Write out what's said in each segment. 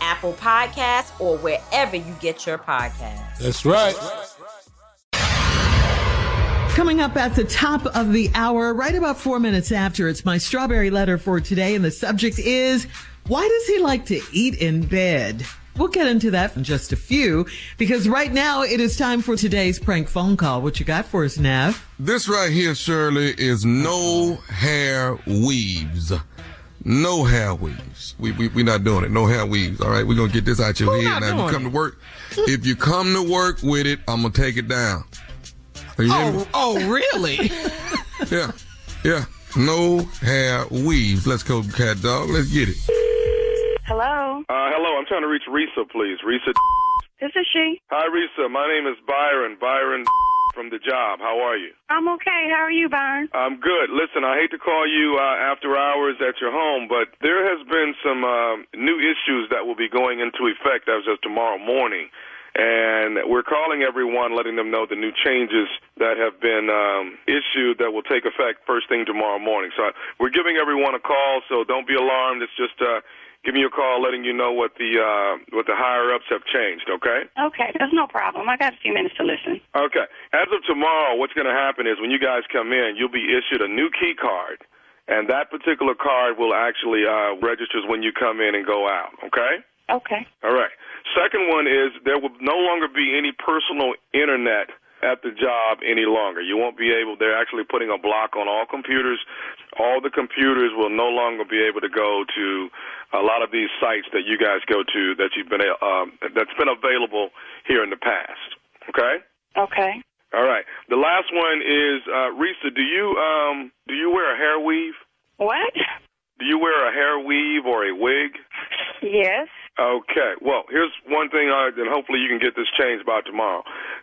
Apple Podcasts, or wherever you get your podcasts. That's right. Coming up at the top of the hour, right about four minutes after, it's my strawberry letter for today, and the subject is why does he like to eat in bed? We'll get into that in just a few, because right now it is time for today's prank phone call. What you got for us, Nav? This right here, Shirley, is no hair weaves. No hair weaves. We we we not doing it. No hair weaves. All right, we're gonna get this out your Who head not now. If you come it? to work, if you come to work with it, I'm gonna take it down. Are you? Oh, oh, really? Yeah, yeah. No hair weaves. Let's go, cat dog. Let's get it. Hello, Uh, hello, I'm trying to reach Risa, please. Risa. this is she. Hi, Risa. My name is Byron. Byron from the job. How are you? I'm okay. How are you, Byron? I'm good. Listen, I hate to call you uh, after hours at your home, but there has been some um new issues that will be going into effect as of tomorrow morning. And we're calling everyone, letting them know the new changes that have been um, issued that will take effect first thing tomorrow morning. So we're giving everyone a call, so don't be alarmed. It's just uh, giving me a call, letting you know what the uh, what the higher ups have changed. Okay. Okay, that's no problem. I got a few minutes to listen. Okay. As of tomorrow, what's going to happen is when you guys come in, you'll be issued a new key card, and that particular card will actually uh, registers when you come in and go out. Okay. Okay. All right. Second one is there will no longer be any personal internet at the job any longer. You won't be able. They're actually putting a block on all computers. All the computers will no longer be able to go to a lot of these sites that you guys go to that you've been um, that's been available here in the past. Okay. Okay. All right. The last one is uh, Risa. Do you um do you wear a hair weave? What? Do you wear a hair weave or a wig? Yes. Okay. Well, here's one thing, uh, and hopefully you can get this changed by tomorrow.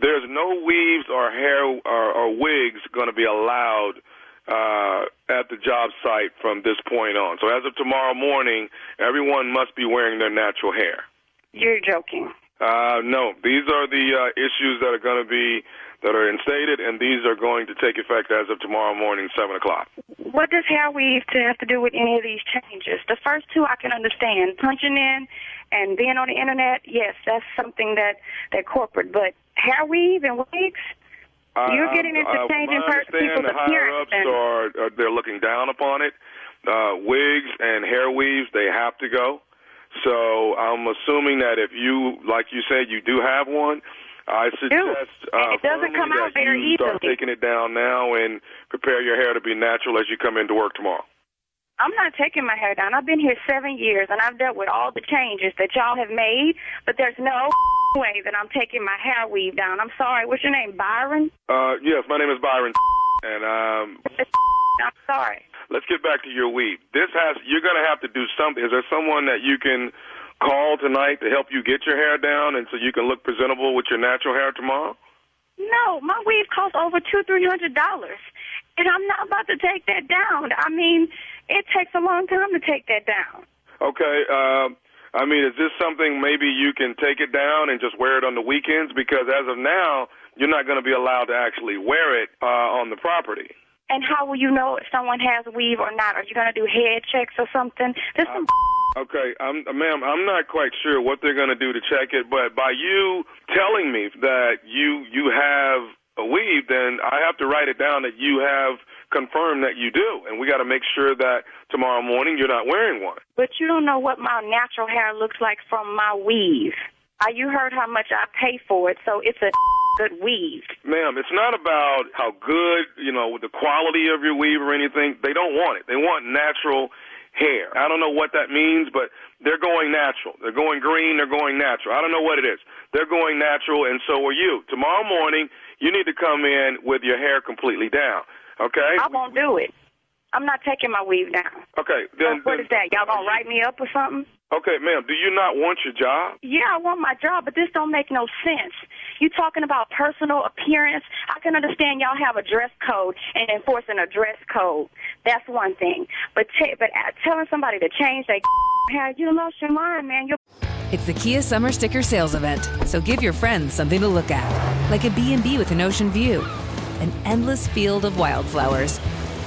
There's no weaves or hair or, or wigs going to be allowed uh, at the job site from this point on. So as of tomorrow morning, everyone must be wearing their natural hair. You're joking. Uh, no, these are the uh, issues that are going to be that are instated, and these are going to take effect as of tomorrow morning, seven o'clock. What does hair weave to have to do with any of these changes? The first two I can understand. Punching in and being on the internet, yes, that's something that that corporate. But hair weave and wigs, you're getting into I- changing people's the higher appearance. ups are, are they're looking down upon it. Uh, wigs and hair weaves, they have to go. So I'm assuming that if you, like you said, you do have one, I suggest uh, it doesn't come out that very you start easily. taking it down now and prepare your hair to be natural as you come into work tomorrow. I'm not taking my hair down. I've been here seven years and I've dealt with all the changes that y'all have made, but there's no way that I'm taking my hair weave down. I'm sorry. What's your name, Byron? Uh, yes, my name is Byron, and um, I'm sorry. Let's get back to your weave. This has you're going to have to do something. Is there someone that you can call tonight to help you get your hair down, and so you can look presentable with your natural hair tomorrow? No, my weave costs over two, three hundred dollars, and I'm not about to take that down. I mean, it takes a long time to take that down. Okay. Uh, I mean, is this something maybe you can take it down and just wear it on the weekends? Because as of now, you're not going to be allowed to actually wear it uh, on the property. And how will you know if someone has weave or not? Are you going to do head checks or something? This some uh, Okay, I'm, ma'am, I'm not quite sure what they're going to do to check it, but by you telling me that you you have a weave, then I have to write it down that you have confirmed that you do, and we got to make sure that tomorrow morning you're not wearing one. But you don't know what my natural hair looks like from my weave. Uh, you heard how much I pay for it, so it's a good weave. Ma'am, it's not about how good, you know, the quality of your weave or anything. They don't want it. They want natural hair. I don't know what that means, but they're going natural. They're going green. They're going natural. I don't know what it is. They're going natural, and so are you. Tomorrow morning, you need to come in with your hair completely down. Okay? I won't do it. I'm not taking my weave down. Okay. Then, What is that? Y'all gonna write me up or something? okay, ma'am. Do you not want your job? Yeah, I want my job, but this don't make no sense. You talking about personal appearance? I can understand y'all have a dress code and enforcing a dress code. That's one thing. But t- but uh, telling somebody to change their hair, you lost your mind, man. You're It's the Kia Summer Sticker Sales Event, so give your friends something to look at, like a B&B with an ocean view, an endless field of wildflowers,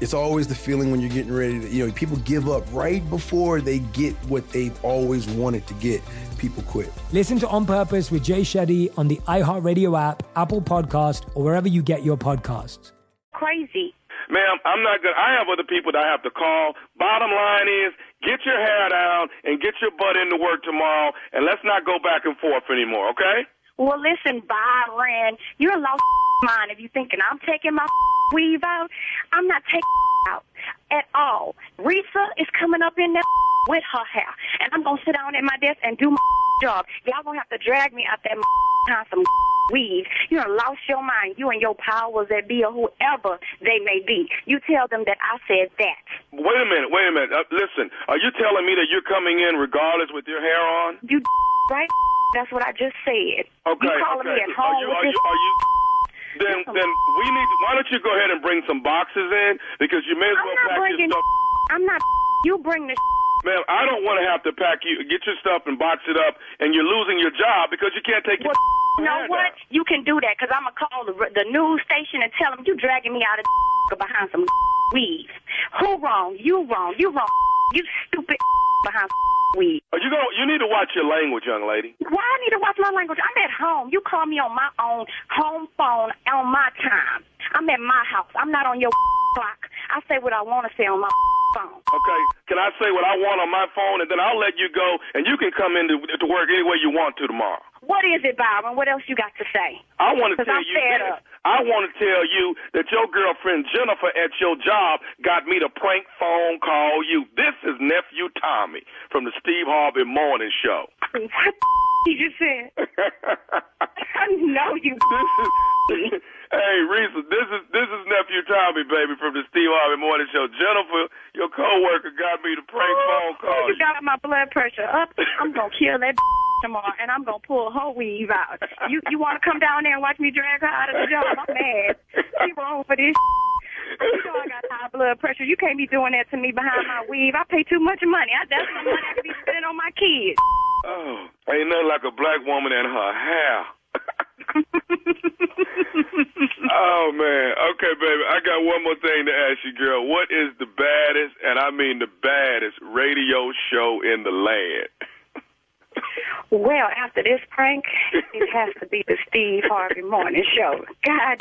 It's always the feeling when you're getting ready to, you know, people give up right before they get what they've always wanted to get. People quit. Listen to On Purpose with Jay Shetty on the iHeartRadio app, Apple Podcast, or wherever you get your podcasts. Crazy. Ma'am, I'm not good. I have other people that I have to call. Bottom line is, get your hair down and get your butt into work tomorrow, and let's not go back and forth anymore, okay? Well, listen, Byron, you're a lost mind if you're thinking I'm taking my weave out. I'm not taking out at all. Risa is coming up in there with her hair, and I'm gonna sit down at my desk and do my job. Y'all gonna have to drag me out that behind some weave. You done lost your mind. You and your powers that be or whoever they may be. You tell them that I said that. Wait a minute, wait a minute. Uh, listen, are you telling me that you're coming in regardless with your hair on? You right? That's what I just said. Okay, you calling okay. me at home are you, are you, are you, then, then we need. Why don't you go ahead and bring some boxes in because you may as well pack your stuff. I'm not. You bring the. Ma'am, I don't want to have to pack you, get your stuff and box it up, and you're losing your job because you can't take your. You know what? You can do that because I'm gonna call the the news station and tell them you dragging me out of behind some weeds. Who wrong? You wrong. You wrong. You stupid behind weeds. Are oh, you going? You need to watch your language, young lady. Why I need to watch my language? I'm at home. You call me on my own home phone on my time. I'm at my house. I'm not on your clock. I say what I want to say on my phone. Okay. Can I say what I want on my phone, and then I'll let you go, and you can come in to work any way you want to tomorrow. What is it, Byron? What else you got to say? I want to tell I'm you fed this. up. I want to tell you that your girlfriend Jennifer at your job got me to prank phone call you. This is nephew Tommy from the Steve Harvey Morning Show. What you just said? I know you. This is, hey, Risa, this is this is nephew Tommy, baby, from the Steve Harvey Morning Show. Jennifer, your coworker, got me to prank oh, phone call Oh, you got my blood pressure up. I'm gonna kill that tomorrow, and I'm gonna pull her weave out. You you want to come down there and watch me drag her out of the job? I'm mad. She wrong for this. You know I got high blood pressure. You can't be doing that to me behind my weave. I pay too much money. I, that's the money I could be spending on my kids. Oh, ain't nothing like a black woman and her hair. oh man. Okay, baby. I got one more thing to ask you, girl. What is the baddest, and I mean the baddest, radio show in the land? Well, after this prank, it has to be the Steve Harvey Morning Show. God.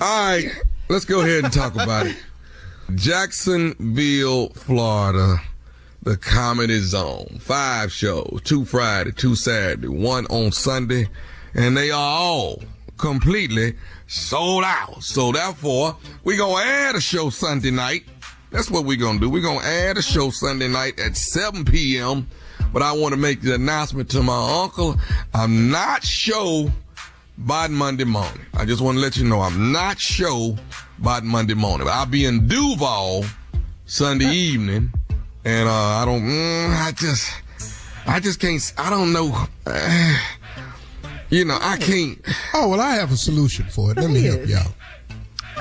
All right, let's go ahead and talk about it. Jacksonville, Florida, the Comedy Zone. Five shows, two Friday, two Saturday, one on Sunday, and they are all completely sold out. So therefore, we're gonna add a show Sunday night. That's what we're gonna do. We're gonna add a show Sunday night at 7 p.m. But I want to make the announcement to my uncle. I'm not show by Monday morning. I just want to let you know I'm not show by Monday morning. I'll be in Duval Sunday evening, and uh, I don't. Mm, I just, I just can't. I don't know. Uh, you know, I can't. Oh well, I have a solution for it. Let me help you out.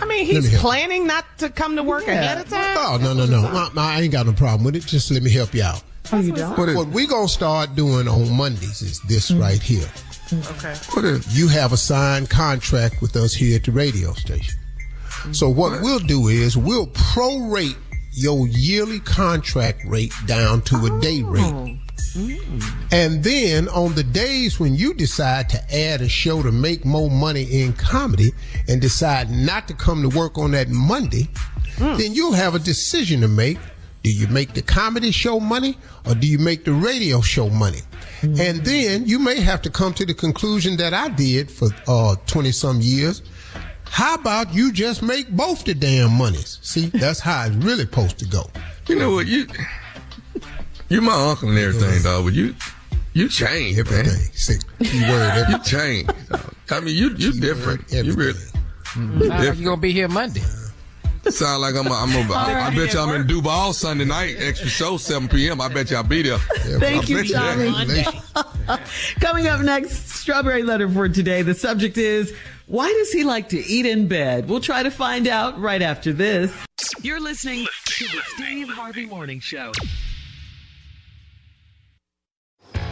I mean, Let me he's planning not to come to work ahead of time. Oh no no no! no, no, I ain't got no problem with it. Just let me help you out. Oh, you don't? What, we gonna start doing on Mondays is this mm. right here. Okay. What is? You have a signed contract with us here at the radio station. So what mm-hmm. we'll do is we'll prorate your yearly contract rate down to a day rate. Oh. And then on the days when you decide to add a show to make more money in comedy and decide not to come to work on that Monday, then you'll have a decision to make. Do you make the comedy show money or do you make the radio show money? And then you may have to come to the conclusion that I did for uh 20 some years. How about you just make both the damn monies? See, that's how it's really supposed to go. You know what? You, you my uncle and everything, dog. But you, you changed, man. See, keyword You changed. dog. I mean, you you different. You really. Sound like you gonna be here Monday. Sound like I'm. A, I'm. A, I, I bet you I'm in Duval Sunday night. Extra show 7 p.m. I bet you I'll be there. Thank I you, bet Tommy. Coming up next, strawberry letter for today. The subject is why does he like to eat in bed? We'll try to find out right after this. You're listening to the Steve Harvey Morning Show.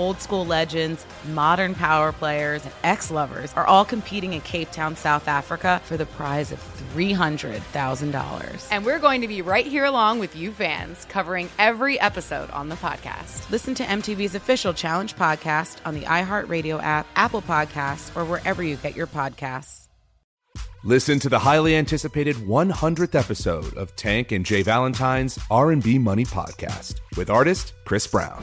Old school legends, modern power players, and ex lovers are all competing in Cape Town, South Africa for the prize of $300,000. And we're going to be right here along with you fans, covering every episode on the podcast. Listen to MTV's official Challenge podcast on the iHeartRadio app, Apple Podcasts, or wherever you get your podcasts. Listen to the highly anticipated 100th episode of Tank and Jay Valentine's R&B Money podcast with artist Chris Brown.